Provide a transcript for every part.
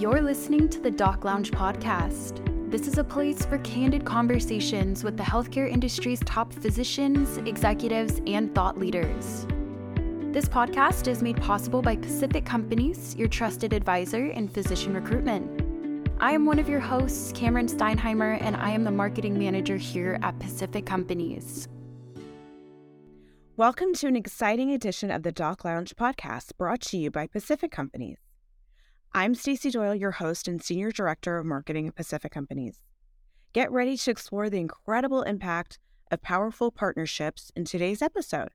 You're listening to the Doc Lounge podcast. This is a place for candid conversations with the healthcare industry's top physicians, executives, and thought leaders. This podcast is made possible by Pacific Companies, your trusted advisor in physician recruitment. I am one of your hosts, Cameron Steinheimer, and I am the marketing manager here at Pacific Companies. Welcome to an exciting edition of the Doc Lounge podcast brought to you by Pacific Companies. I'm Stacey Doyle, your host and Senior Director of Marketing at Pacific Companies. Get ready to explore the incredible impact of powerful partnerships in today's episode.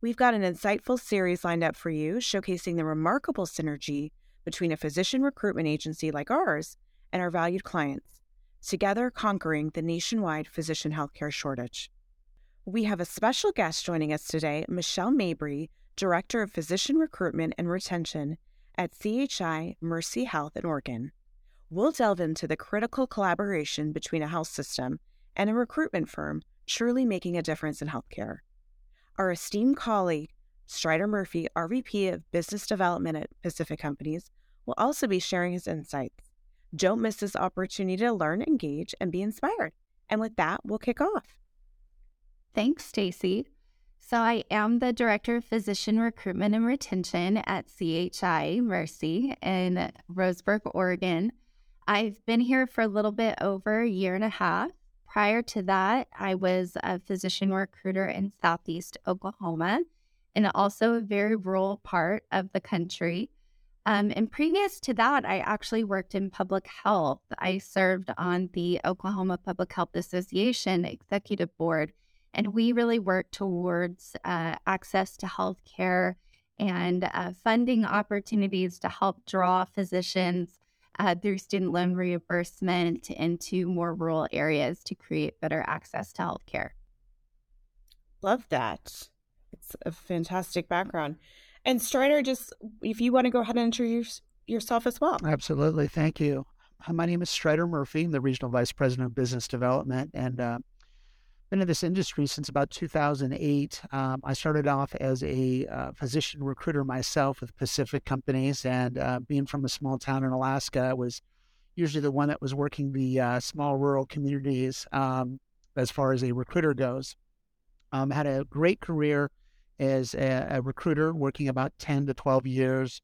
We've got an insightful series lined up for you showcasing the remarkable synergy between a physician recruitment agency like ours and our valued clients, together conquering the nationwide physician healthcare shortage. We have a special guest joining us today, Michelle Mabray, Director of Physician Recruitment and Retention at CHI Mercy Health in Oregon. We'll delve into the critical collaboration between a health system and a recruitment firm truly making a difference in healthcare. Our esteemed colleague, Strider Murphy, RVP of Business Development at Pacific Companies, will also be sharing his insights. Don't miss this opportunity to learn, engage, and be inspired. And with that, we'll kick off. Thanks, Stacy. So I am the Director of Physician Recruitment and Retention at CHI Mercy in Roseburg, Oregon. I've been here for a little bit over a year and a half. Prior to that, I was a physician recruiter in Southeast Oklahoma and also a very rural part of the country. Um, and previous to that, I actually worked in public health. I served on the Oklahoma Public Health Association Executive Board and we really work towards uh, access to health care and uh, funding opportunities to help draw physicians uh, through student loan reimbursement into more rural areas to create better access to health care. Love that. It's a fantastic background. And Strider, just if you want to go ahead and introduce yourself as well. Absolutely. Thank you. My name is Strider Murphy. I'm the Regional Vice President of Business Development. And uh, been in this industry since about 2008. Um, I started off as a uh, physician recruiter myself with Pacific Companies, and uh, being from a small town in Alaska, I was usually the one that was working the uh, small rural communities um, as far as a recruiter goes. Um, had a great career as a, a, recruiter, working about 10 to 12 years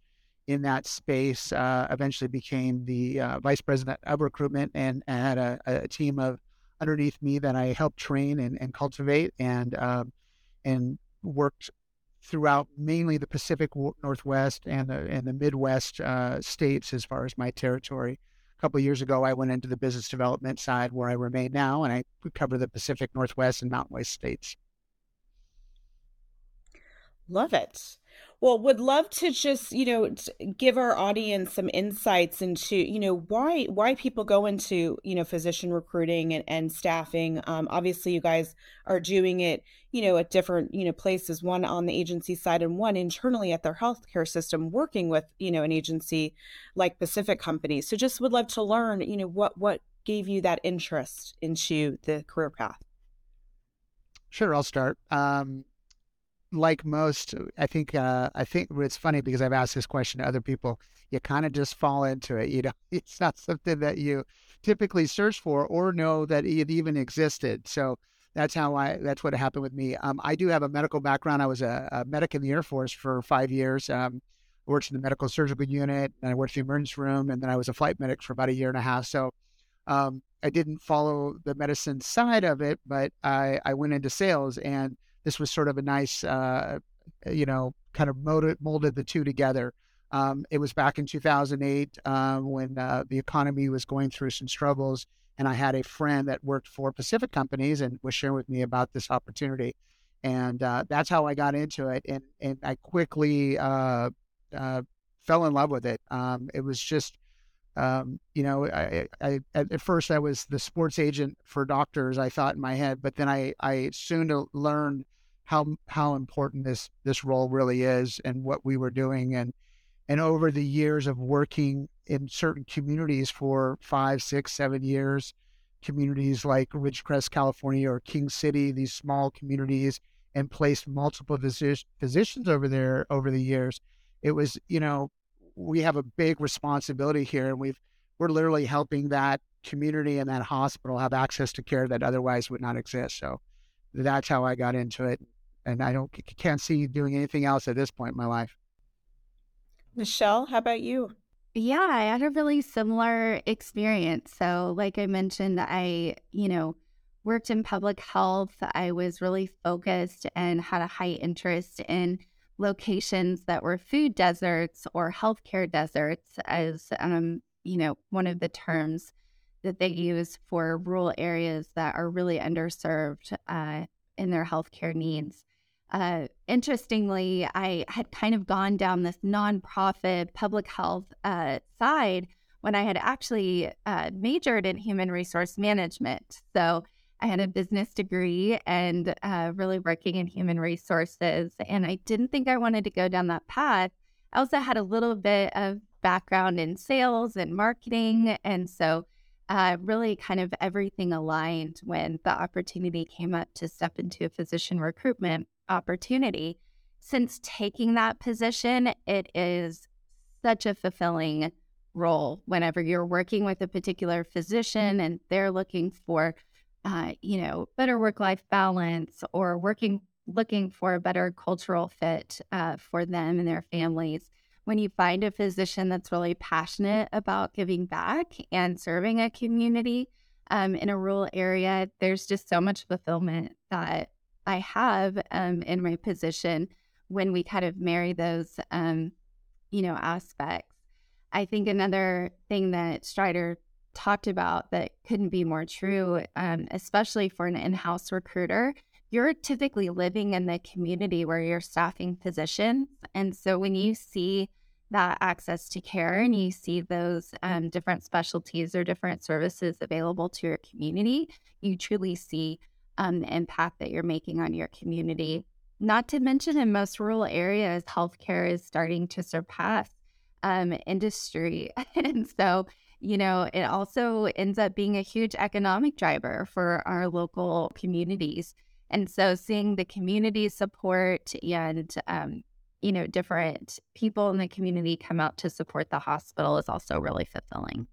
in that space. Uh, eventually became the uh, vice president of recruitment and, and had a, a team of underneath me that I helped train and, and cultivate and um, and worked throughout mainly the Pacific Northwest and the and the Midwest uh, states as far as my territory. A couple years ago, I went into the business development side where I remain now, and I cover the Pacific Northwest and Mountain West states. Love it. Well, would love to just, you know, give our audience some insights into, you know, why why people go into, you know, physician recruiting and, and staffing. Um, obviously, you guys are doing it, you know, at different, you know, places. One on the agency side and one internally at their healthcare system, working with, you know, an agency like Pacific Companies. So, just would love to learn, you know, what what gave you that interest into the career path. Sure, I'll start. Um, like most, I think uh, I think it's funny because I've asked this question to other people. You kind of just fall into it. You know, it's not something that you typically search for or know that it even existed. So that's how I. That's what happened with me. Um, I do have a medical background. I was a, a medic in the Air Force for five years. Um, worked in the medical surgical unit, and I worked in the emergency room, and then I was a flight medic for about a year and a half. So um, I didn't follow the medicine side of it, but I, I went into sales and this was sort of a nice, uh, you know, kind of molded, molded the two together. Um, it was back in 2008 um, when uh, the economy was going through some struggles, and I had a friend that worked for Pacific companies and was sharing with me about this opportunity, and uh, that's how I got into it. And and I quickly uh, uh fell in love with it. Um, it was just um, you know, I, I, at first I was the sports agent for doctors. I thought in my head, but then I, I soon learned how how important this this role really is and what we were doing and and over the years of working in certain communities for five, six, seven years, communities like Ridgecrest, California, or King City, these small communities, and placed multiple physicians over there over the years. It was, you know, we have a big responsibility here, and we've we're literally helping that community and that hospital have access to care that otherwise would not exist. So that's how I got into it, and I don't can't see doing anything else at this point in my life. Michelle, how about you? Yeah, I had a really similar experience. So, like I mentioned, I, you know, worked in public health. I was really focused and had a high interest in locations that were food deserts or healthcare deserts, as um, you know, one of the terms that they use for rural areas that are really underserved uh, in their healthcare needs. Uh, interestingly, I had kind of gone down this nonprofit public health uh, side when I had actually uh, majored in human resource management. So I had a business degree and uh, really working in human resources. And I didn't think I wanted to go down that path. I also had a little bit of background in sales and marketing. And so uh, really kind of everything aligned when the opportunity came up to step into a physician recruitment opportunity. Since taking that position, it is such a fulfilling role whenever you're working with a particular physician and they're looking for uh, you know better work life balance or working looking for a better cultural fit uh, for them and their families when you find a physician that's really passionate about giving back and serving a community um, in a rural area, there's just so much fulfillment that I have um, in my position when we kind of marry those, um, you know, aspects. I think another thing that Strider talked about that couldn't be more true, um, especially for an in-house recruiter, you're typically living in the community where you're staffing physicians. And so when you see that access to care and you see those um, different specialties or different services available to your community, you truly see um, the impact that you're making on your community. Not to mention, in most rural areas, healthcare is starting to surpass um, industry. and so, you know, it also ends up being a huge economic driver for our local communities. And so seeing the community support and, um, you know, different people in the community come out to support the hospital is also really fulfilling.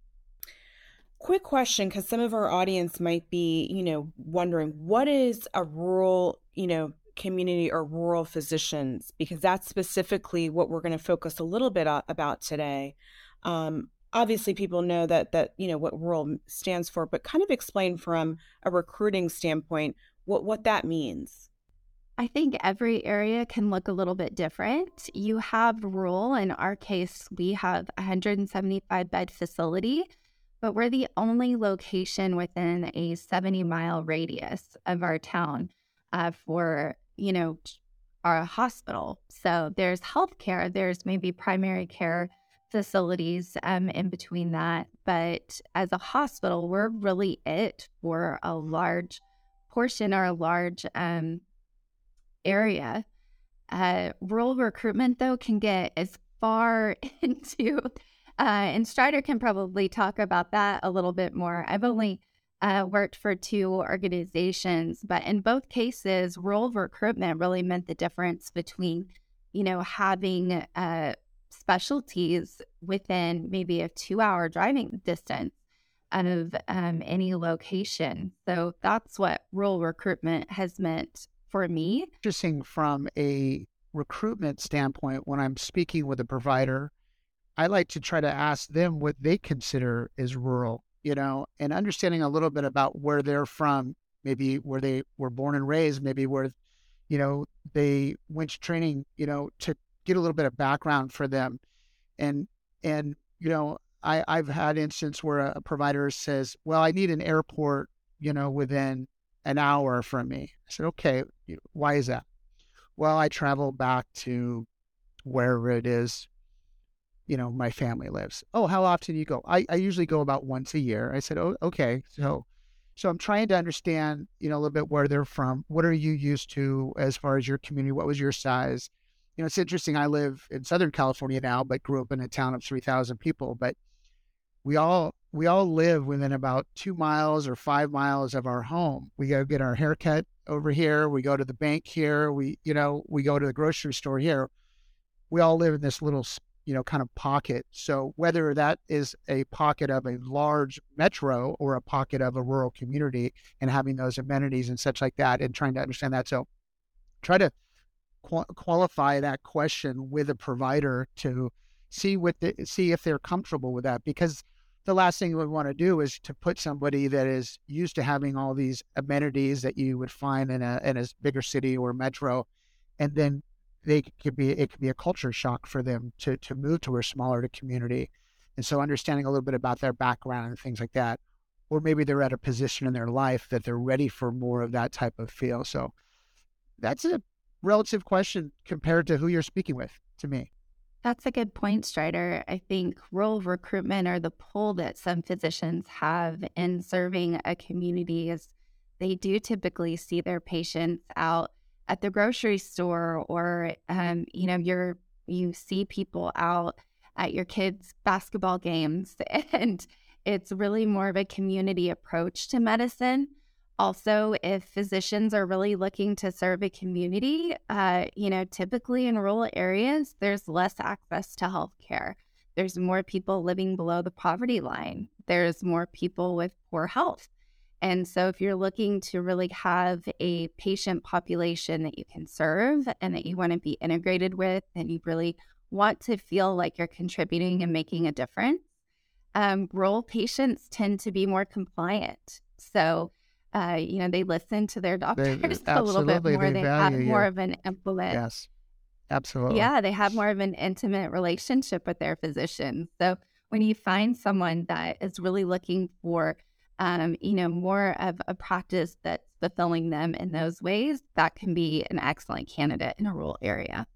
Quick question because some of our audience might be, you know, wondering what is a rural, you know, community or rural physicians because that's specifically what we're going to focus a little bit about today. Um, obviously people know that that you know what rural stands for but kind of explain from a recruiting standpoint what what that means I think every area can look a little bit different. You have rural, in our case, we have a 175 bed facility, but we're the only location within a 70 mile radius of our town uh, for, you know, our hospital. So there's healthcare, there's maybe primary care facilities um, in between that. But as a hospital, we're really it for a large portion or a large um, area. Uh, rural recruitment, though, can get as far into, uh, and Strider can probably talk about that a little bit more. I've only uh, worked for two organizations, but in both cases, rural recruitment really meant the difference between, you know, having uh, specialties within maybe a two hour driving distance of um, any location. So that's what rural recruitment has meant for me. Interesting from a recruitment standpoint, when I'm speaking with a provider, I like to try to ask them what they consider is rural, you know, and understanding a little bit about where they're from, maybe where they were born and raised, maybe where, you know, they went to training, you know, to get a little bit of background for them. And, and, you know, I, I've had instance where a, a provider says, well, I need an airport, you know, within an hour from me. I said, okay, why is that? Well, I travel back to wherever it is, you know, my family lives. Oh, how often do you go? I, I usually go about once a year. I said, oh, okay. So, so I'm trying to understand, you know, a little bit where they're from. What are you used to as far as your community? What was your size? You know, it's interesting. I live in Southern California now, but grew up in a town of 3,000 people. But we all we all live within about two miles or five miles of our home. We go get our haircut over here. We go to the bank here. We, you know, we go to the grocery store here. We all live in this little, you know, kind of pocket. So whether that is a pocket of a large metro or a pocket of a rural community and having those amenities and such like that and trying to understand that. So try to qualify that question with a provider to see what the, see if they're comfortable with that because the last thing we want to do is to put somebody that is used to having all these amenities that you would find in a in a bigger city or metro, and then they could be it could be a culture shock for them to to move to a smaller community, and so understanding a little bit about their background and things like that, or maybe they're at a position in their life that they're ready for more of that type of feel. So that's a relative question compared to who you're speaking with to me. That's a good point, Strider. I think role recruitment or the pull that some physicians have in serving a community is they do typically see their patients out at the grocery store or um, you know you're you see people out at your kids basketball games and it's really more of a community approach to medicine also, if physicians are really looking to serve a community, uh, you know, typically in rural areas, there's less access to health care. There's more people living below the poverty line. There's more people with poor health. And so, if you're looking to really have a patient population that you can serve and that you want to be integrated with, and you really want to feel like you're contributing and making a difference, um, rural patients tend to be more compliant. So, uh, you know, they listen to their doctors they, a little bit more. They, they have you. more of an implement. Yes, absolutely. Yeah, they have more of an intimate relationship with their physician. So when you find someone that is really looking for, um, you know, more of a practice that's fulfilling them in those ways, that can be an excellent candidate in a rural area.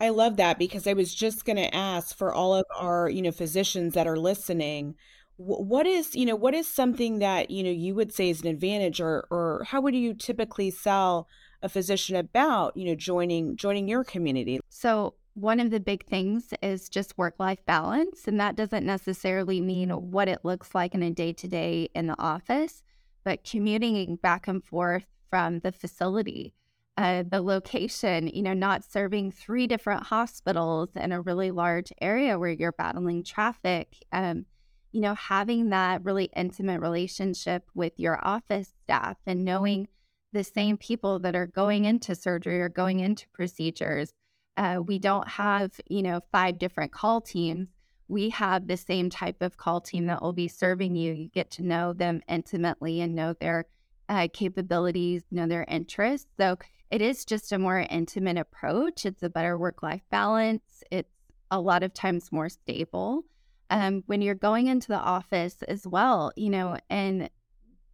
I love that because I was just going to ask for all of our, you know, physicians that are listening what is you know what is something that you know you would say is an advantage or or how would you typically sell a physician about you know joining joining your community so one of the big things is just work life balance and that doesn't necessarily mean what it looks like in a day to day in the office but commuting back and forth from the facility uh, the location, you know, not serving three different hospitals in a really large area where you're battling traffic. Um, you know, having that really intimate relationship with your office staff and knowing the same people that are going into surgery or going into procedures. Uh, we don't have, you know, five different call teams. We have the same type of call team that will be serving you. You get to know them intimately and know their uh, capabilities, know their interests. So it is just a more intimate approach. It's a better work life balance. It's a lot of times more stable um, when you're going into the office as well, you know, and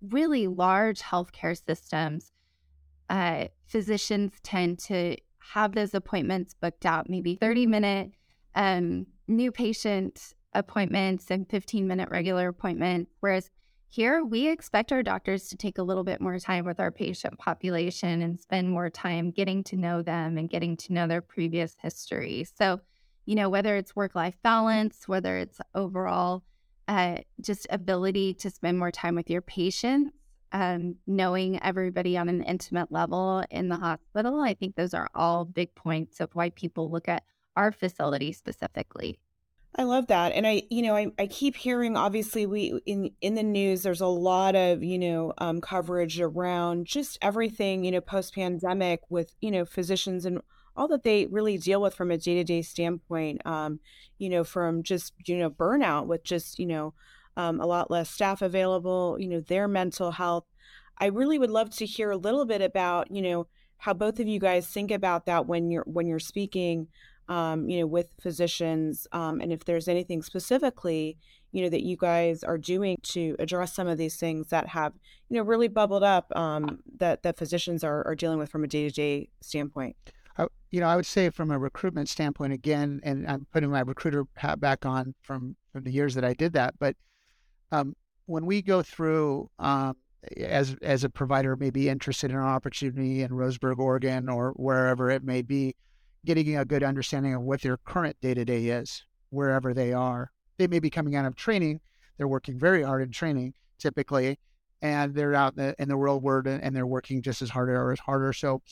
really large healthcare systems, uh, physicians tend to have those appointments booked out, maybe 30 minute um, new patient appointments and 15 minute regular appointments. Whereas here, we expect our doctors to take a little bit more time with our patient population and spend more time getting to know them and getting to know their previous history. So, you know, whether it's work life balance, whether it's overall uh, just ability to spend more time with your patients, um, knowing everybody on an intimate level in the hospital. I think those are all big points of why people look at our facility specifically. I love that. And I, you know, I, I keep hearing obviously we in in the news there's a lot of, you know, um, coverage around just everything, you know, post pandemic with, you know, physicians and all that they really deal with from a day to day standpoint, um, you know, from just, you know, burnout with just, you know, um, a lot less staff available, you know, their mental health. I really would love to hear a little bit about, you know, how both of you guys think about that when you're when you're speaking, um, you know, with physicians, um, and if there's anything specifically, you know, that you guys are doing to address some of these things that have, you know, really bubbled up um, that that physicians are, are dealing with from a day to day standpoint. I, you know, I would say from a recruitment standpoint, again, and I'm putting my recruiter hat back on from, from the years that I did that. But um, when we go through, um, as as a provider may be interested in an opportunity in Roseburg, Oregon, or wherever it may be, getting a good understanding of what their current day to day is, wherever they are. They may be coming out of training. They're working very hard in training, typically, and they're out in the, in the real world and they're working just as hard or as harder. So,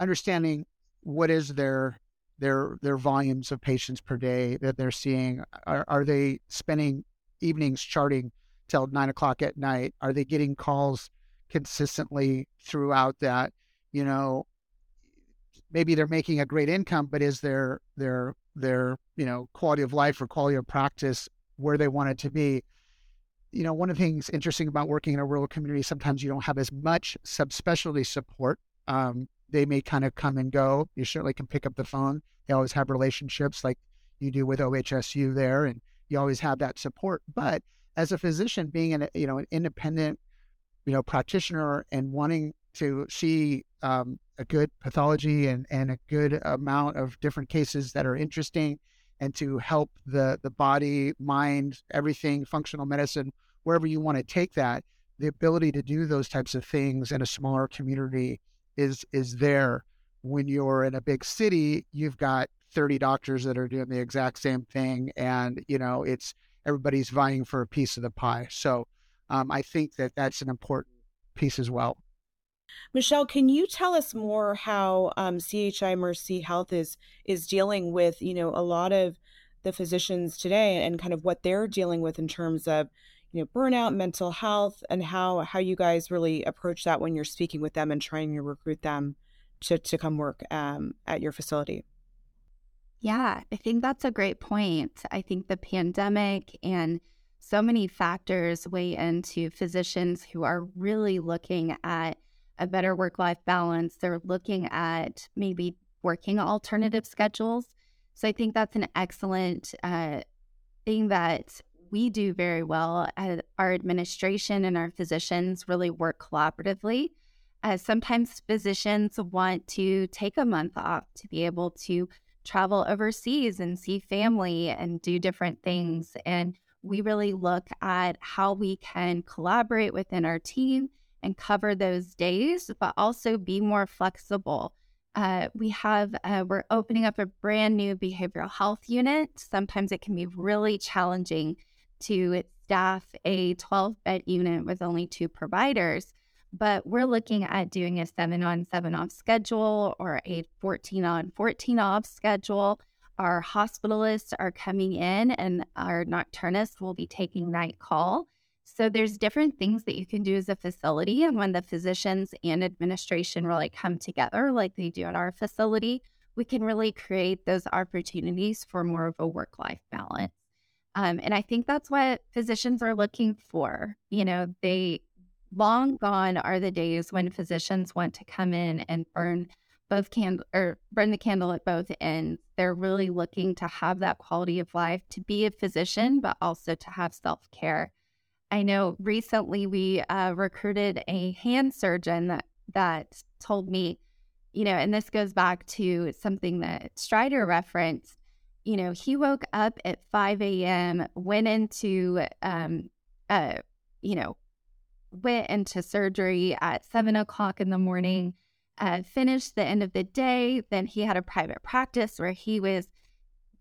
understanding what is their their their volumes of patients per day that they're seeing? Are, are they spending evenings charting till nine o'clock at night? Are they getting calls consistently throughout that? You know, maybe they're making a great income, but is their their their you know quality of life or quality of practice where they want it to be? You know, one of the things interesting about working in a rural community, sometimes you don't have as much subspecialty support. Um, they may kind of come and go. You certainly can pick up the phone. They always have relationships like you do with OHSU there, and you always have that support. But as a physician, being an you know an independent you know practitioner and wanting to see um, a good pathology and, and a good amount of different cases that are interesting and to help the the body mind everything functional medicine wherever you want to take that the ability to do those types of things in a smaller community is is there. When you're in a big city you've got 30 doctors that are doing the exact same thing and you know it's everybody's vying for a piece of the pie. So um, i think that that's an important piece as well. Michelle, can you tell us more how um, CHI Mercy Health is is dealing with you know a lot of the physicians today and kind of what they're dealing with in terms of you know burnout, mental health, and how how you guys really approach that when you're speaking with them and trying to recruit them to to come work um, at your facility. Yeah, I think that's a great point. I think the pandemic and so many factors weigh into physicians who are really looking at a better work life balance. They're looking at maybe working alternative schedules. So I think that's an excellent uh, thing that we do very well. Our administration and our physicians really work collaboratively. Uh, sometimes physicians want to take a month off to be able to travel overseas and see family and do different things. And we really look at how we can collaborate within our team and cover those days, but also be more flexible. Uh, we have, uh, we're opening up a brand new behavioral health unit. Sometimes it can be really challenging to staff a 12 bed unit with only two providers, but we're looking at doing a seven on, seven off schedule or a 14 on, 14 off schedule. Our hospitalists are coming in and our nocturnists will be taking night call. So there's different things that you can do as a facility. And when the physicians and administration really come together, like they do at our facility, we can really create those opportunities for more of a work life balance. Um, and I think that's what physicians are looking for. You know, they long gone are the days when physicians want to come in and burn both candle or burn the candle at both ends. They're really looking to have that quality of life to be a physician, but also to have self care. I know recently we uh, recruited a hand surgeon that, that told me, you know, and this goes back to something that Strider referenced. You know, he woke up at 5 a.m., went into, um, uh, you know, went into surgery at seven o'clock in the morning, uh, finished the end of the day. Then he had a private practice where he was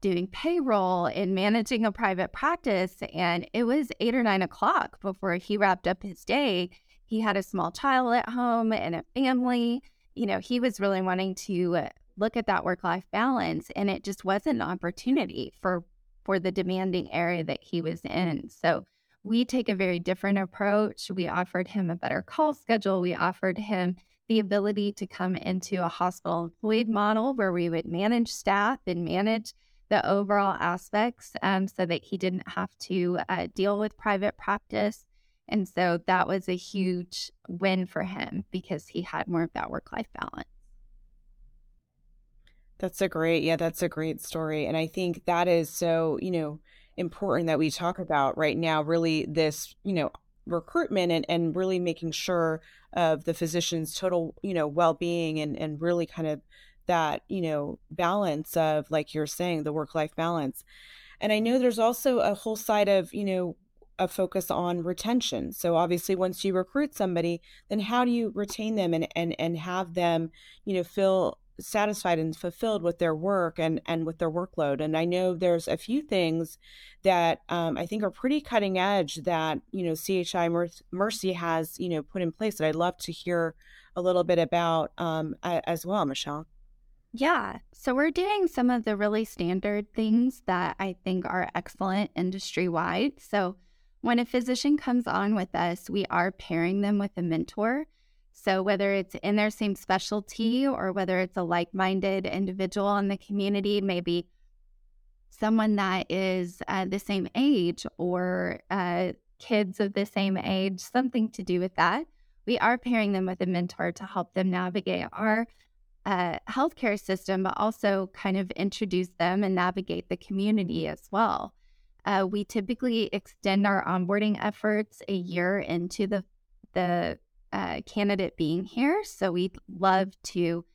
doing payroll and managing a private practice. And it was eight or nine o'clock before he wrapped up his day. He had a small child at home and a family. You know, he was really wanting to look at that work life balance. And it just wasn't an opportunity for for the demanding area that he was in. So we take a very different approach. We offered him a better call schedule. We offered him the ability to come into a hospital employed model where we would manage staff and manage the overall aspects um, so that he didn't have to uh, deal with private practice. And so that was a huge win for him because he had more of that work life balance. That's a great, yeah, that's a great story. And I think that is so, you know, important that we talk about right now, really this, you know, recruitment and, and really making sure of the physician's total, you know, well being and, and really kind of that you know balance of like you're saying the work life balance and i know there's also a whole side of you know a focus on retention so obviously once you recruit somebody then how do you retain them and and and have them you know feel satisfied and fulfilled with their work and and with their workload and i know there's a few things that um, i think are pretty cutting edge that you know chi mercy has you know put in place that i'd love to hear a little bit about um, as well michelle Yeah. So we're doing some of the really standard things that I think are excellent industry wide. So when a physician comes on with us, we are pairing them with a mentor. So whether it's in their same specialty or whether it's a like minded individual in the community, maybe someone that is uh, the same age or uh, kids of the same age, something to do with that. We are pairing them with a mentor to help them navigate our uh, healthcare system, but also kind of introduce them and navigate the community as well. Uh, we typically extend our onboarding efforts a year into the the uh, candidate being here, so we'd love to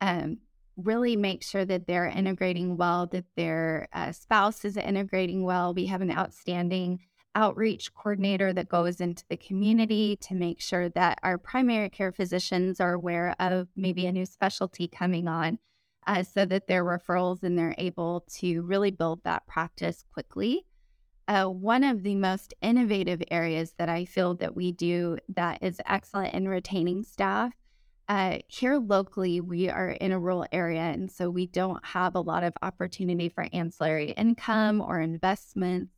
um, really make sure that they're integrating well, that their uh, spouse is integrating well. We have an outstanding outreach coordinator that goes into the community to make sure that our primary care physicians are aware of maybe a new specialty coming on uh, so that their referrals and they're able to really build that practice quickly. Uh, one of the most innovative areas that I feel that we do that is excellent in retaining staff. Uh, here locally, we are in a rural area, and so we don't have a lot of opportunity for ancillary income or investments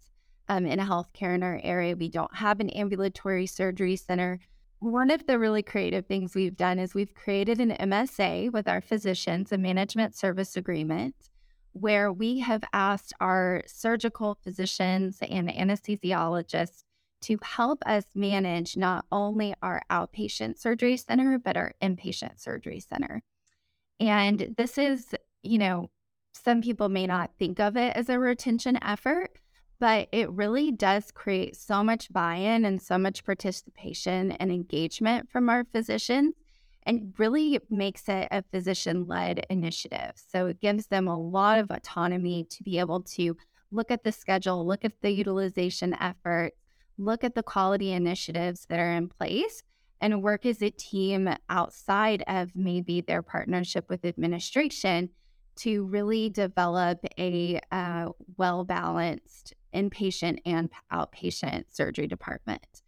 um, in healthcare in our area. We don't have an ambulatory surgery center. One of the really creative things we've done is we've created an MSA with our physicians, a management service agreement, where we have asked our surgical physicians and anesthesiologists to help us manage not only our outpatient surgery center, but our inpatient surgery center. And this is, you know, some people may not think of it as a retention effort, but it really does create so much buy in and so much participation and engagement from our physicians and really makes it a physician led initiative. So it gives them a lot of autonomy to be able to look at the schedule, look at the utilization efforts, look at the quality initiatives that are in place, and work as a team outside of maybe their partnership with administration to really develop a uh, well balanced inpatient and outpatient surgery department.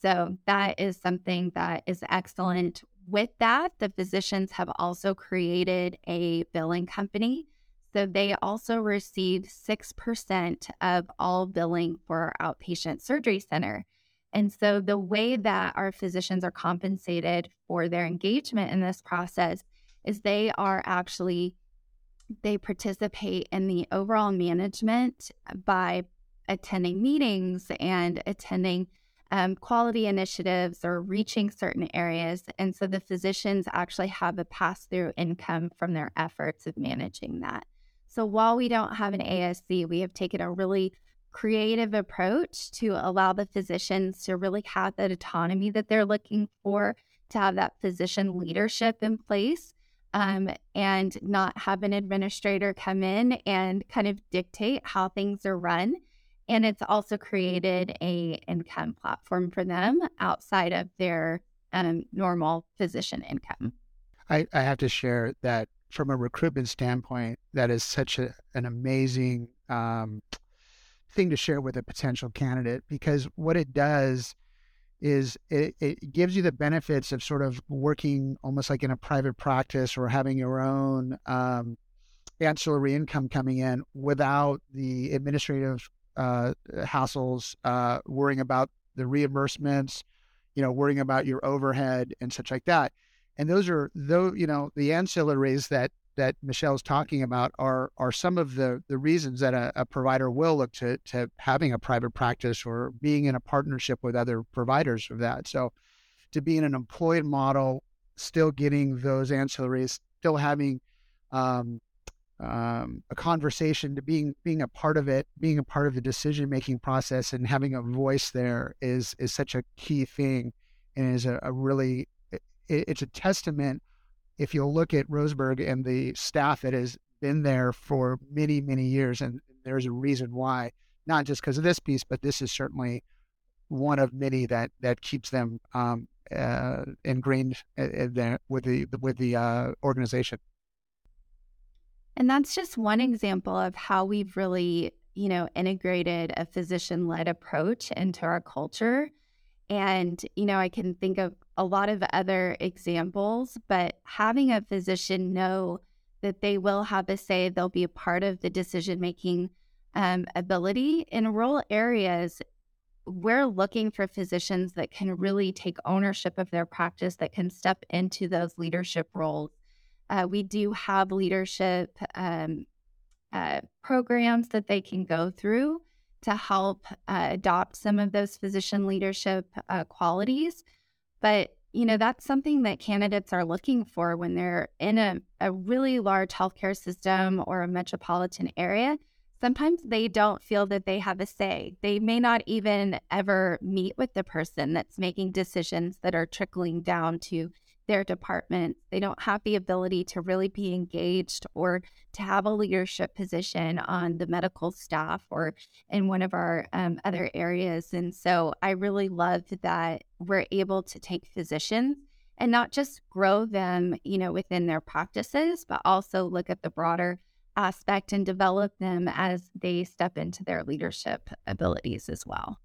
So that is something that is excellent. With that, the physicians have also created a billing company. So they also receive 6% of all billing for our outpatient surgery center. And so the way that our physicians are compensated for their engagement in this process is they are actually they participate in the overall management by attending meetings and attending um, quality initiatives or reaching certain areas. And so the physicians actually have a pass through income from their efforts of managing that. So while we don't have an ASC, we have taken a really creative approach to allow the physicians to really have that autonomy that they're looking for, to have that physician leadership in place. Um, and not have an administrator come in and kind of dictate how things are run and it's also created a income platform for them outside of their um, normal physician income. I, I have to share that from a recruitment standpoint, that is such a, an amazing um, thing to share with a potential candidate because what it does is it, it gives you the benefits of sort of working almost like in a private practice or having your own um, ancillary income coming in without the administrative uh, hassles, uh, worrying about the reimbursements, you know, worrying about your overhead and such like that. And those are though you know the ancillaries that that Michelle's talking about are are some of the the reasons that a, a, provider will look to to having a private practice or being in a partnership with other providers of that. So to be in an employed model, still getting those ancillaries, still having um, um, a conversation to being being a part of it, being a part of the decision making process, and having a voice there is is such a key thing, and is a, a really it, it's a testament. If you look at Roseburg and the staff that has been there for many many years, and there's a reason why, not just because of this piece, but this is certainly one of many that that keeps them um, uh, ingrained uh, uh, with the with the uh, organization. And that's just one example of how we've really, you know, integrated a physician led approach into our culture. And, you know, I can think of a lot of other examples, but having a physician know that they will have a say, they'll be a part of the decision making um, ability. In rural areas, we're looking for physicians that can really take ownership of their practice, that can step into those leadership roles. Uh, we do have leadership um, uh, programs that they can go through to help uh, adopt some of those physician leadership uh, qualities. But you know, that's something that candidates are looking for when they're in a, a really large healthcare system or a metropolitan area. Sometimes they don't feel that they have a say. They may not even ever meet with the person that's making decisions that are trickling down to their department. They don't have the ability to really be engaged or to have a leadership position on the medical staff or in one of our um, other areas. And so I really love that we're able to take physicians and not just grow them, you know, within their practices, but also look at the broader aspect and develop them as they step into their leadership abilities as well.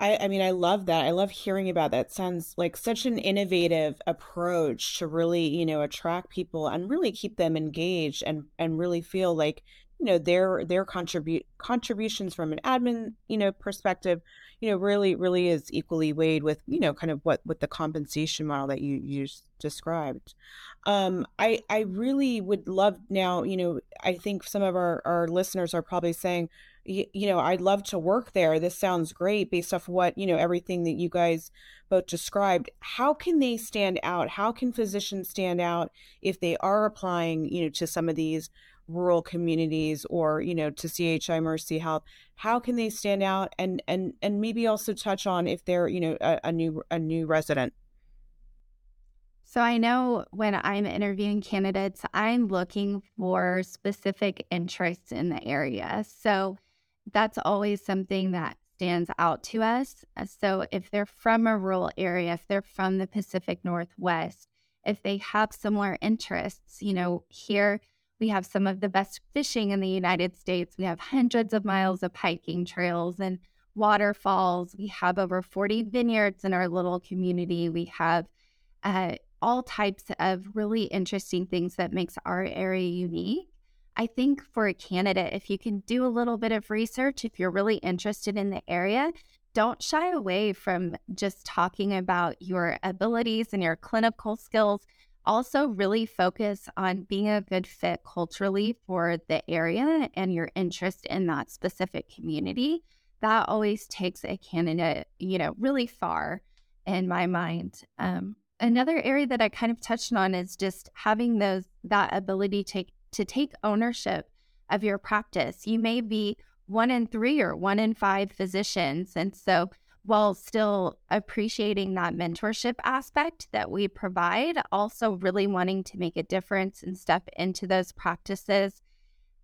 I, I mean, I love that. I love hearing about that. Sounds like such an innovative approach to really, you know, attract people and really keep them engaged and and really feel like, you know, their their contribute contributions from an admin, you know, perspective, you know, really really is equally weighed with, you know, kind of what with the compensation model that you you described. Um, I I really would love now, you know, I think some of our our listeners are probably saying, you, you know, I'd love to work there. This sounds great based off what, you know, everything that you guys both described. How can they stand out? How can physicians stand out if they are applying, you know, to some of these rural communities or, you know, to CHI Mercy Health? How can they stand out and and and maybe also touch on if they're, you know, a, a new a new resident? So I know when I'm interviewing candidates, I'm looking for specific interests in the area. So that's always something that stands out to us. Uh, so if they're from a rural area, if they're from the Pacific Northwest, if they have similar interests, you know, here we have some of the best fishing in the United States. We have hundreds of miles of hiking trails and waterfalls. We have over 40 vineyards in our little community. We have uh, all types of really interesting things that makes our area unique. I think for a candidate, if you can do a little bit of research, if you're really interested in the area, don't shy away from just talking about your abilities and your clinical skills. Also, really focus on being a good fit culturally for the area and your interest in that specific community. That always takes a candidate, you know, really far in my mind. Um, another area that I kind of touched on is just having those that ability to to take ownership of your practice. You may be one in three or one in five physicians. And so, while still appreciating that mentorship aspect that we provide, also really wanting to make a difference and step into those practices,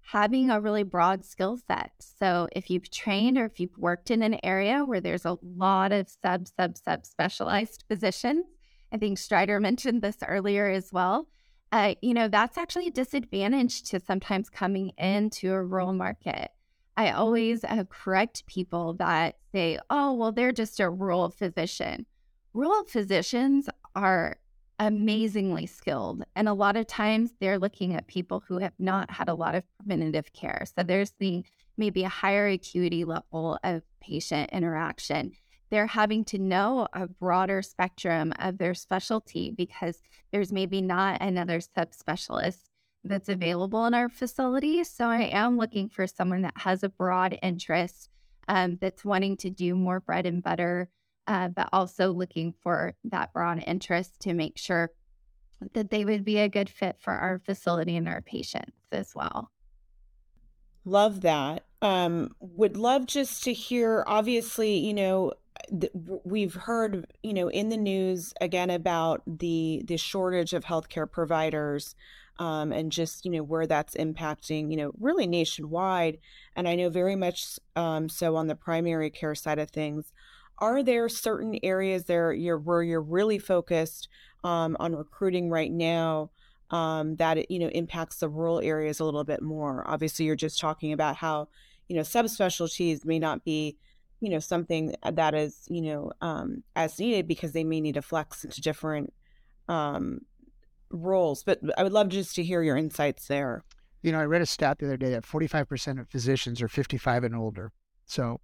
having a really broad skill set. So, if you've trained or if you've worked in an area where there's a lot of sub, sub, sub specialized physicians, I think Strider mentioned this earlier as well uh, you know, that's actually a disadvantage to sometimes coming into a rural market. I always uh, correct people that say, oh, well, they're just a rural physician. Rural physicians are amazingly skilled. And a lot of times they're looking at people who have not had a lot of preventative care. So there's the maybe a higher acuity level of patient interaction they're having to know a broader spectrum of their specialty because there's maybe not another subspecialist that's available in our facility. So I am looking for someone that has a broad interest um, that's wanting to do more bread and butter, uh, but also looking for that broad interest to make sure that they would be a good fit for our facility and our patients as well. Love that. Um, would love just to hear, obviously, you know, we've heard, you know, in the news again about the the shortage of healthcare providers, um, and just you know where that's impacting, you know, really nationwide. And I know very much um, so on the primary care side of things. Are there certain areas there you're, where you're really focused um, on recruiting right now? Um, that it, you know impacts the rural areas a little bit more. Obviously, you're just talking about how you know subspecialties may not be you know something that is you know um, as needed because they may need to flex into different um, roles, but I would love just to hear your insights there. You know, I read a stat the other day that 45% of physicians are 55 and older. So,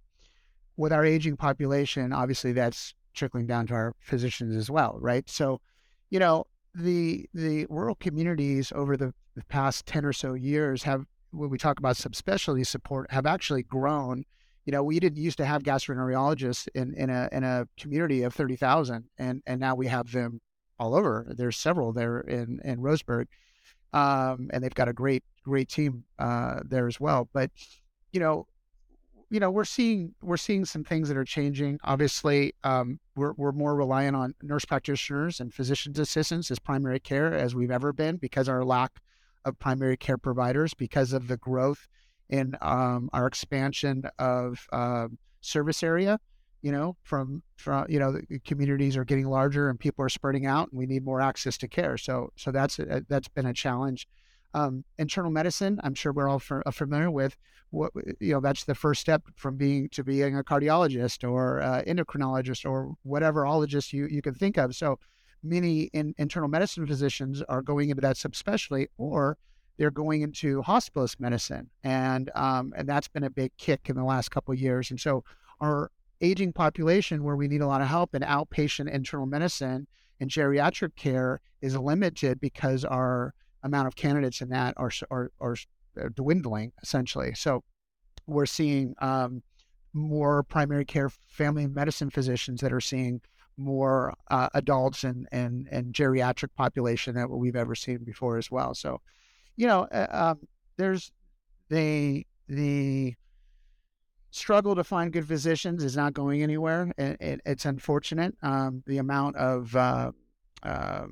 with our aging population, obviously that's trickling down to our physicians as well, right? So, you know, the the rural communities over the, the past 10 or so years have when we talk about subspecialty support have actually grown you know, we didn't used to have gastroenterologists in, in a in a community of thirty thousand, and and now we have them all over. There's several there in in Roseburg, um, and they've got a great great team uh, there as well. But you know, you know, we're seeing we're seeing some things that are changing. Obviously, um, we're we're more reliant on nurse practitioners and physician's assistants as primary care as we've ever been because our lack of primary care providers because of the growth in um, our expansion of uh, service area. You know, from from you know the communities are getting larger and people are spreading out, and we need more access to care. So so that's a, that's been a challenge. Um, internal medicine, I'm sure we're all for, uh, familiar with. What you know, that's the first step from being to being a cardiologist or uh, endocrinologist or whatever ologist you you can think of. So many in, internal medicine physicians are going into that subspecialty or they're going into hospitalist medicine, and um, and that's been a big kick in the last couple of years. And so our aging population, where we need a lot of help in outpatient internal medicine and geriatric care, is limited because our amount of candidates in that are are, are dwindling essentially. So we're seeing um, more primary care family medicine physicians that are seeing more uh, adults and, and and geriatric population than what we've ever seen before as well. So you know, uh, um, there's the the struggle to find good physicians is not going anywhere. It, it, it's unfortunate. Um, the amount of uh, uh,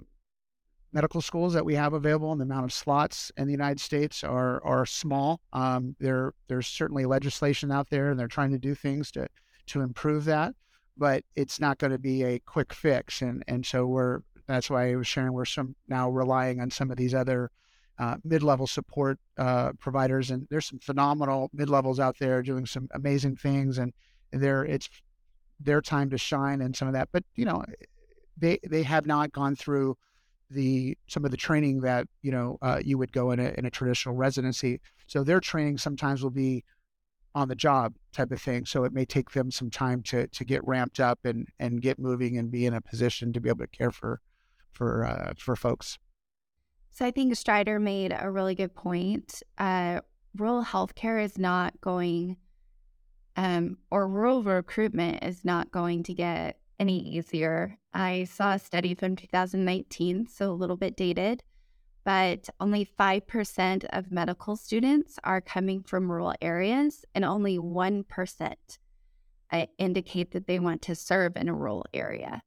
medical schools that we have available and the amount of slots in the United States are are small. Um, there there's certainly legislation out there, and they're trying to do things to to improve that, but it's not going to be a quick fix. And and so we're that's why I was sharing we're some now relying on some of these other uh, mid-level support uh, providers, and there's some phenomenal mid-levels out there doing some amazing things, and there it's their time to shine and some of that. But you know, they they have not gone through the some of the training that you know uh, you would go in a in a traditional residency. So their training sometimes will be on the job type of thing. So it may take them some time to to get ramped up and and get moving and be in a position to be able to care for for uh, for folks. So I think Strider made a really good point. Uh, rural healthcare is not going, um, or rural recruitment is not going to get any easier. I saw a study from 2019, so a little bit dated, but only 5% of medical students are coming from rural areas, and only 1% uh, indicate that they want to serve in a rural area.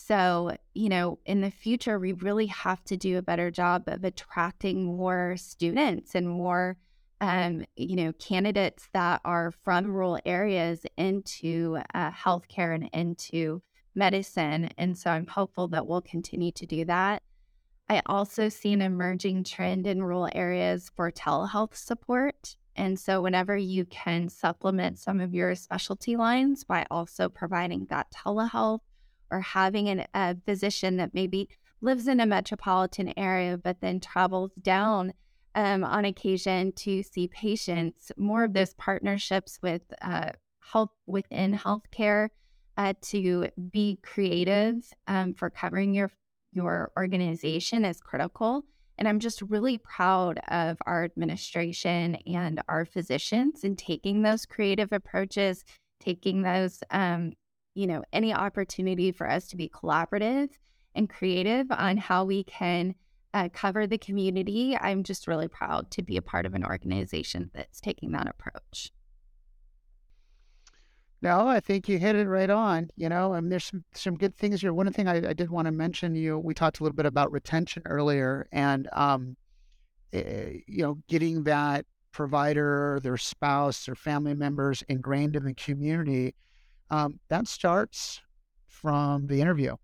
So, you know, in the future, we really have to do a better job of attracting more students and more, um, you know, candidates that are from rural areas into uh, healthcare and into medicine. And so I'm hopeful that we'll continue to do that. I also see an emerging trend in rural areas for telehealth support. And so, whenever you can supplement some of your specialty lines by also providing that telehealth or having an, a physician that maybe lives in a metropolitan area but then travels down um, on occasion to see patients, more of those partnerships with uh, health within healthcare uh, to be creative um, for covering your your organization is critical. And I'm just really proud of our administration and our physicians in taking those creative approaches, taking those um, you know, any opportunity for us to be collaborative and creative on how we can uh, cover the community, I'm just really proud to be a part of an organization that's taking that approach. No, I think you hit it right on. You know, and there's some, some good things here. One thing I, I did want to mention, you we talked a little bit about retention earlier, and um, eh, you know, getting that provider, their spouse, their family members ingrained in the community um, that starts from the interview.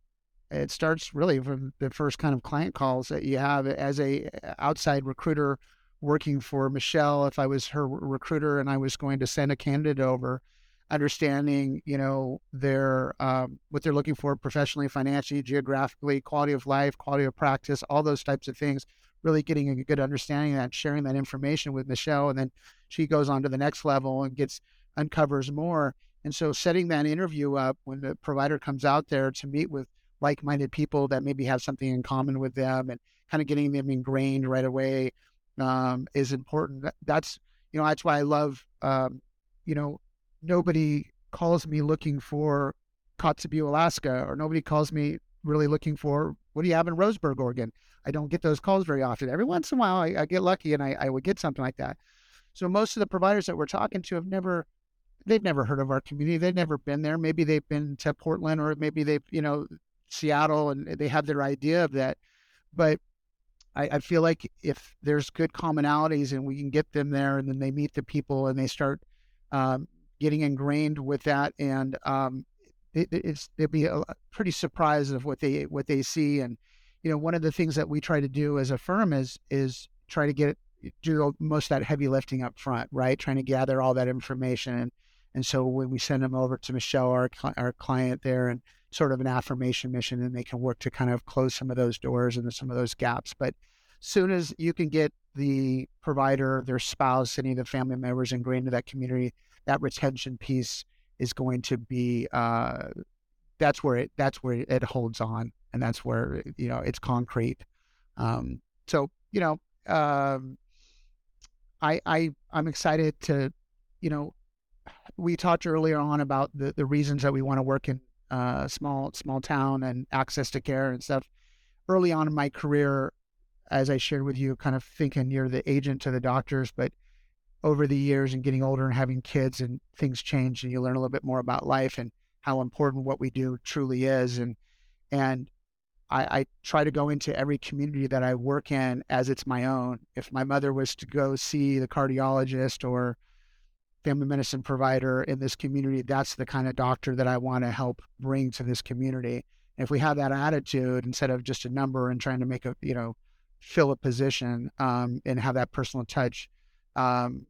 It starts really from the first kind of client calls that you have as a outside recruiter working for Michelle. If I was her recruiter and I was going to send a candidate over, understanding, you know, their um, what they're looking for professionally, financially, geographically, quality of life, quality of practice, all those types of things. Really getting a good understanding of that, sharing that information with Michelle, and then she goes on to the next level and gets uncovers more. And so, setting that interview up when the provider comes out there to meet with like-minded people that maybe have something in common with them, and kind of getting them ingrained right away um, is important. That's you know that's why I love um, you know nobody calls me looking for Kotzebue, Alaska, or nobody calls me really looking for what do you have in Roseburg, Oregon. I don't get those calls very often. Every once in a while, I, I get lucky and I, I would get something like that. So most of the providers that we're talking to have never, they've never heard of our community. They've never been there. Maybe they've been to Portland or maybe they've, you know, Seattle and they have their idea of that. But I, I feel like if there's good commonalities and we can get them there and then they meet the people and they start um, getting ingrained with that and um, it, it's they'll be a, pretty surprised of what they what they see and you know one of the things that we try to do as a firm is is try to get do most of that heavy lifting up front right trying to gather all that information and and so when we send them over to Michelle our our client there and sort of an affirmation mission and they can work to kind of close some of those doors and some of those gaps. But as soon as you can get the provider their spouse any of the family members ingrained in that community that retention piece is going to be uh, that's where it that's where it holds on and that's where you know it's concrete. Um, so you know um, I I I'm excited to you know we talked earlier on about the the reasons that we want to work in uh, small small town and access to care and stuff early on in my career as I shared with you kind of thinking you're the agent to the doctors but over the years and getting older and having kids and things change and you learn a little bit more about life and how important what we do truly is and and I, I try to go into every community that I work in as it's my own. If my mother was to go see the cardiologist or family medicine provider in this community, that's the kind of doctor that I want to help bring to this community. if we have that attitude instead of just a number and trying to make a, you know, fill a position um, and have that personal touch, um,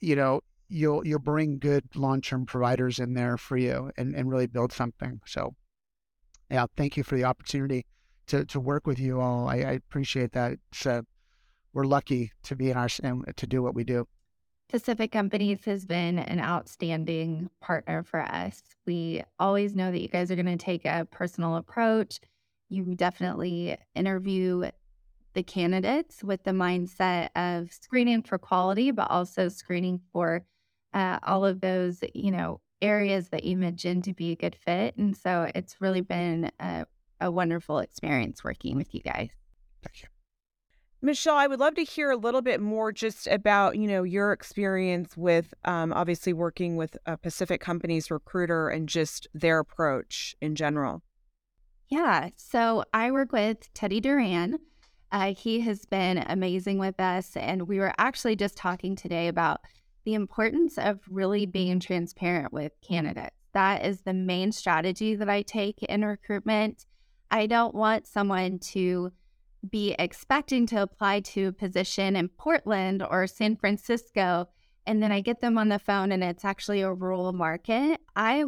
you know, you'll you'll bring good long term providers in there for you and, and really build something. So yeah, thank you for the opportunity to, to work with you all. I, I appreciate that. Uh, we're lucky to be in our and to do what we do. Pacific Companies has been an outstanding partner for us. We always know that you guys are going to take a personal approach. You definitely interview the candidates with the mindset of screening for quality, but also screening for uh, all of those, you know, areas that you mentioned to be a good fit. And so it's really been a, a wonderful experience working with you guys. Thank you. Michelle, I would love to hear a little bit more just about, you know, your experience with um, obviously working with a Pacific Companies recruiter and just their approach in general. Yeah. So I work with Teddy Duran. Uh, he has been amazing with us. And we were actually just talking today about the importance of really being transparent with candidates. That is the main strategy that I take in recruitment. I don't want someone to be expecting to apply to a position in Portland or San Francisco, and then I get them on the phone and it's actually a rural market. I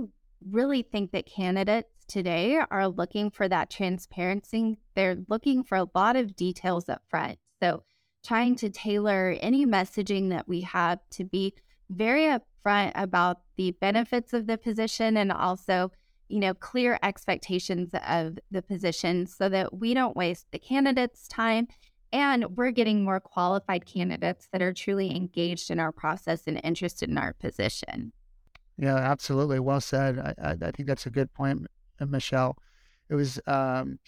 really think that candidates today are looking for that transparency. They're looking for a lot of details up front. So, trying to tailor any messaging that we have to be very upfront about the benefits of the position and also, you know, clear expectations of the position so that we don't waste the candidate's time and we're getting more qualified candidates that are truly engaged in our process and interested in our position. Yeah, absolutely. Well said. I, I, I think that's a good point, Michelle. It was um,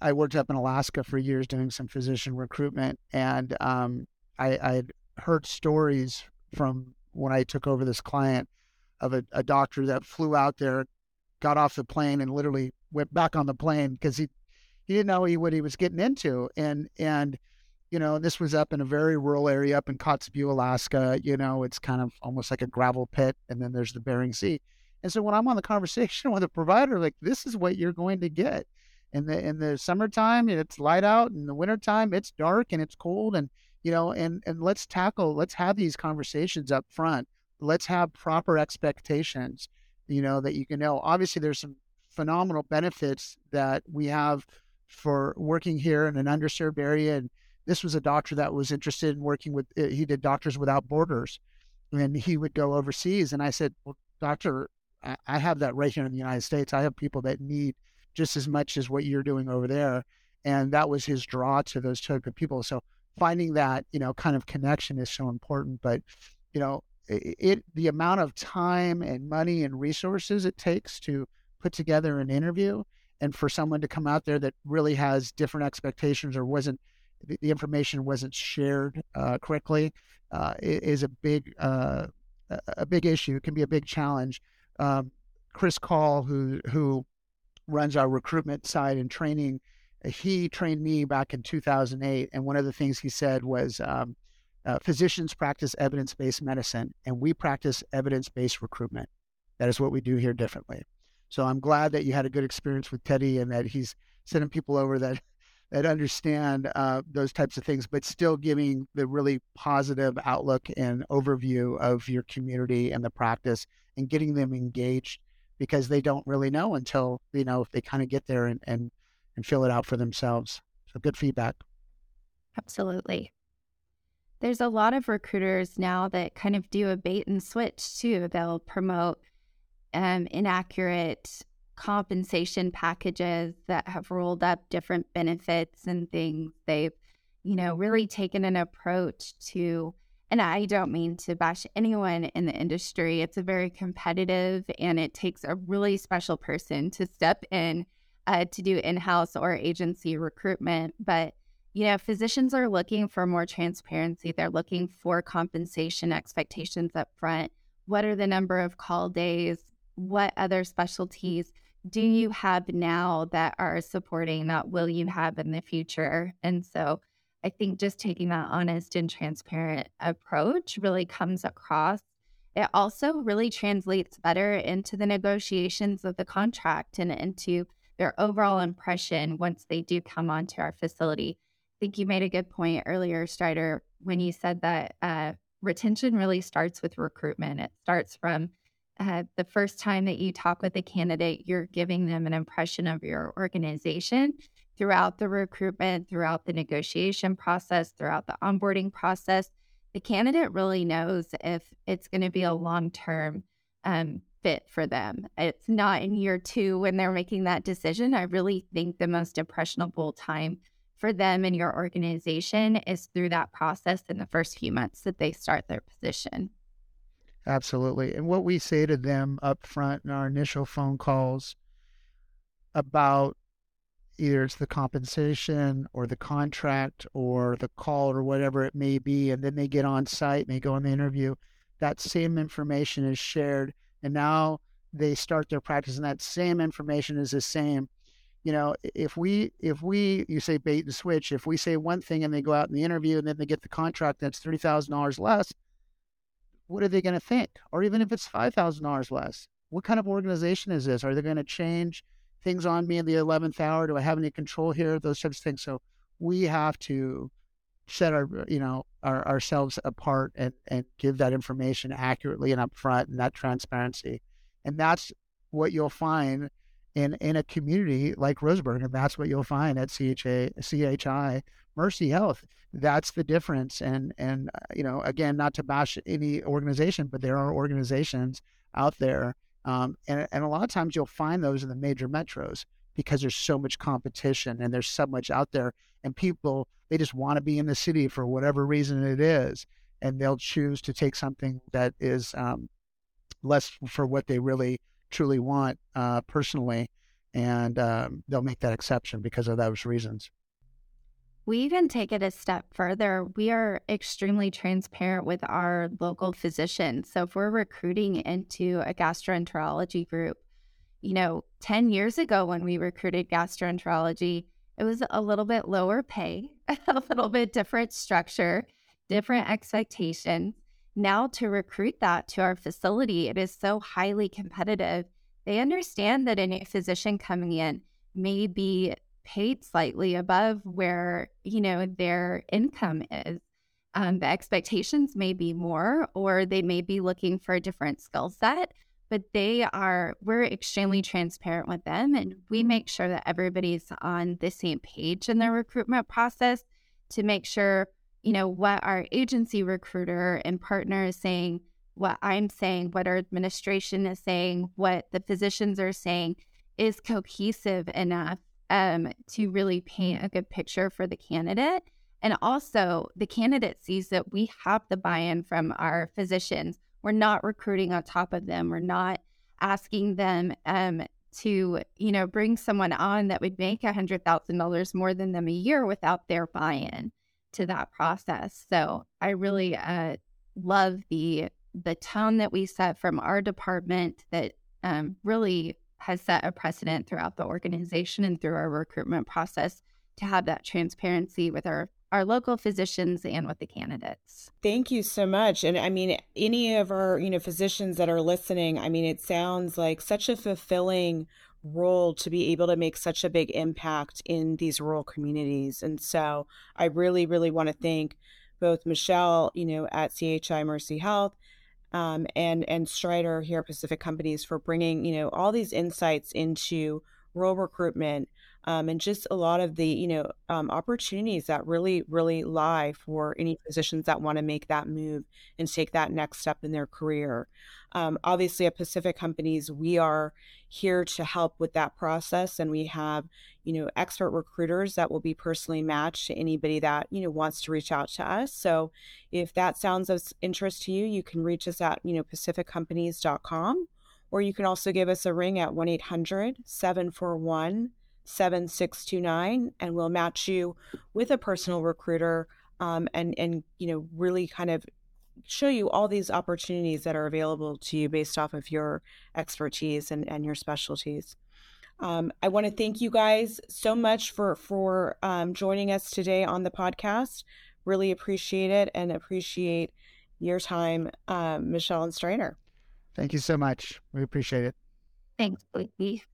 I worked up in Alaska for years doing some physician recruitment, and um, I I heard stories from when I took over this client of a, a doctor that flew out there, got off the plane, and literally went back on the plane because he he didn't know he, what he was getting into, and and you know this was up in a very rural area up in Kotzebue, Alaska. You know it's kind of almost like a gravel pit, and then there's the Bering Sea. And so when I'm on the conversation with a provider, like this is what you're going to get. In the in the summertime, it's light out. In the wintertime, it's dark and it's cold. And you know, and and let's tackle, let's have these conversations up front. let's have proper expectations, you know, that you can know. Obviously, there's some phenomenal benefits that we have for working here in an underserved area. And this was a doctor that was interested in working with, eh, he did Doctors Without Borders, and he would go overseas. And I said, Well, doctor, I have that right here in the United States. I have people that need just as much as what you're doing over there. And that was his draw to those type of people. So finding that, you know, kind of connection is so important. But, you know, it, the amount of time and money and resources it takes to put together an interview and for someone to come out there that really has different expectations or wasn't the, the information wasn't shared uh, correctly uh, is a big uh, a big issue. It can be a big challenge. Um, Chris Call, who who runs our recruitment side and training, he trained me back in 2008, and one of the things he said was. Um, uh, physicians practice evidence based medicine, and we practice evidence based recruitment. That is what we do here differently. So I'm glad that you had a good experience with Teddy and that he's sending people over that that understand uh, those types of things, but still giving the really positive outlook and overview of your community and the practice and getting them engaged because they don't really know until you know if they kind of get there and and and fill it out for themselves. So good feedback. Absolutely. There's a lot of recruiters now that kind of do a bait and switch too. They'll promote um, inaccurate compensation packages that have rolled up different benefits and things. They've, you know, really taken an approach to, and I don't mean to bash anyone in the industry. It's a very competitive and it takes a really special person to step in uh, to do in house or agency recruitment. But you know, physicians are looking for more transparency. They're looking for compensation expectations up front. What are the number of call days? what other specialties do you have now that are supporting that will you have in the future? And so I think just taking that honest and transparent approach really comes across. It also really translates better into the negotiations of the contract and into their overall impression once they do come onto our facility. I think you made a good point earlier, Strider, when you said that uh, retention really starts with recruitment. It starts from uh, the first time that you talk with a candidate, you're giving them an impression of your organization throughout the recruitment, throughout the negotiation process, throughout the onboarding process. The candidate really knows if it's going to be a long term um, fit for them. It's not in year two when they're making that decision. I really think the most impressionable time for them and your organization is through that process in the first few months that they start their position. Absolutely. And what we say to them up front in our initial phone calls about either it's the compensation or the contract or the call or whatever it may be, and then they get on site and they go on the interview, that same information is shared. And now they start their practice and that same information is the same. You know, if we if we you say bait and switch, if we say one thing and they go out in the interview and then they get the contract that's thirty thousand dollars less, what are they going to think? Or even if it's $5,000 less, what kind of organization is this? Are they going to change things on me in the 11th hour? Do I have any control here? Those types of things. So we have to set our, you know, our, ourselves apart and, and give that information accurately and upfront and that transparency. And that's what you'll find in, in a community like Roseburg. And that's what you'll find at CHA, CHI Mercy Health. That's the difference. And and uh, you know, again, not to bash any organization, but there are organizations out there, um, and and a lot of times you'll find those in the major metros because there's so much competition and there's so much out there, and people they just want to be in the city for whatever reason it is, and they'll choose to take something that is um, less for what they really truly want uh, personally, and um, they'll make that exception because of those reasons. We even take it a step further. We are extremely transparent with our local physicians. So if we're recruiting into a gastroenterology group, you know, 10 years ago when we recruited gastroenterology, it was a little bit lower pay, a little bit different structure, different expectations. Now, to recruit that to our facility, it is so highly competitive. They understand that a new physician coming in may be paid slightly above where you know their income is um, the expectations may be more, or they may be looking for a different skill set, but they are, we're extremely transparent with them and we make sure that everybody's on the same page in their recruitment process to make sure, you know, what our agency recruiter and partner is saying, what I'm saying, what our administration is saying, what the physicians are saying is cohesive enough um, to really paint a good picture for the candidate. And also, the candidate sees that we have the buy in from our physicians. We're not recruiting on top of them. We're not asking them um, to, you know, bring someone on that would make $100,000 more than them a year without their buy in to that process. So I really uh, love the the tone that we set from our department that um, really has set a precedent throughout the organization and through our recruitment process to have that transparency with our our local physicians and with the candidates. Thank you so much. And I mean any of our, you know, physicians that are listening, I mean it sounds like such a fulfilling role to be able to make such a big impact in these rural communities. And so I really really want to thank both Michelle, you know, at CHI Mercy Health um, and and Strider here at Pacific Companies for bringing you know all these insights into rural recruitment um, and just a lot of the you know um, opportunities that really really lie for any physicians that want to make that move and take that next step in their career um, obviously at pacific companies we are here to help with that process and we have you know expert recruiters that will be personally matched to anybody that you know wants to reach out to us. So if that sounds of interest to you you can reach us at you know pacificcompanies.com or you can also give us a ring at 1-800-741 7629 and we'll match you with a personal recruiter um, and and you know really kind of show you all these opportunities that are available to you based off of your expertise and, and your specialties um, i want to thank you guys so much for for um, joining us today on the podcast really appreciate it and appreciate your time um, michelle and Strider thank you so much we appreciate it thanks Blakey.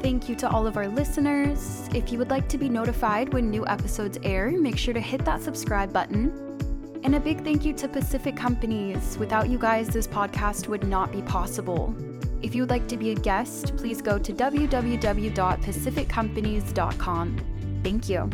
Thank you to all of our listeners. If you would like to be notified when new episodes air, make sure to hit that subscribe button. And a big thank you to Pacific Companies. Without you guys, this podcast would not be possible. If you would like to be a guest, please go to www.pacificcompanies.com. Thank you.